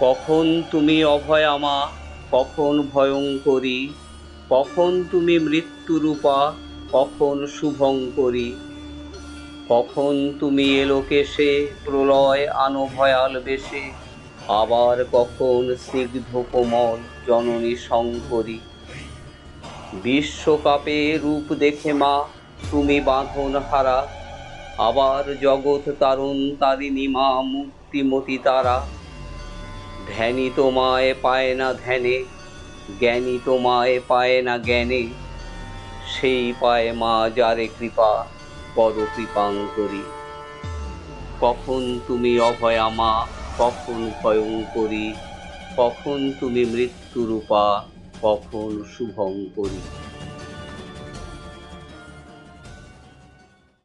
কখন তুমি অভয়া মা কখন ভয়ঙ্করী, কখন তুমি মৃত্যুরূপা, কখন শুভঙ্করী? কখন তুমি এলোকেশে প্রলয় আনো ভয়াল বেশে, আবার কখন স্নিগ্ধ কোমল জননী শঙ্করী? বিশ্বকাপে রূপ দেখে মা, তুমি বাঁধন হারা, আবার জগৎ তারুণ তারিণী মা মূর্তিমতি তারা ধ্যানী তোমায় পায় না ধ্যানে, জ্ঞানী তোমায় পায় না জ্ঞানে। সেই পায় মা যারে কৃপা, পদ কৃপাঙ্করী। কখন তুমি অভয়া মা, কখন ভয়ঙ্করী। কখন তুমি মৃত্যুরূপা, কখন শুভঙ্করী।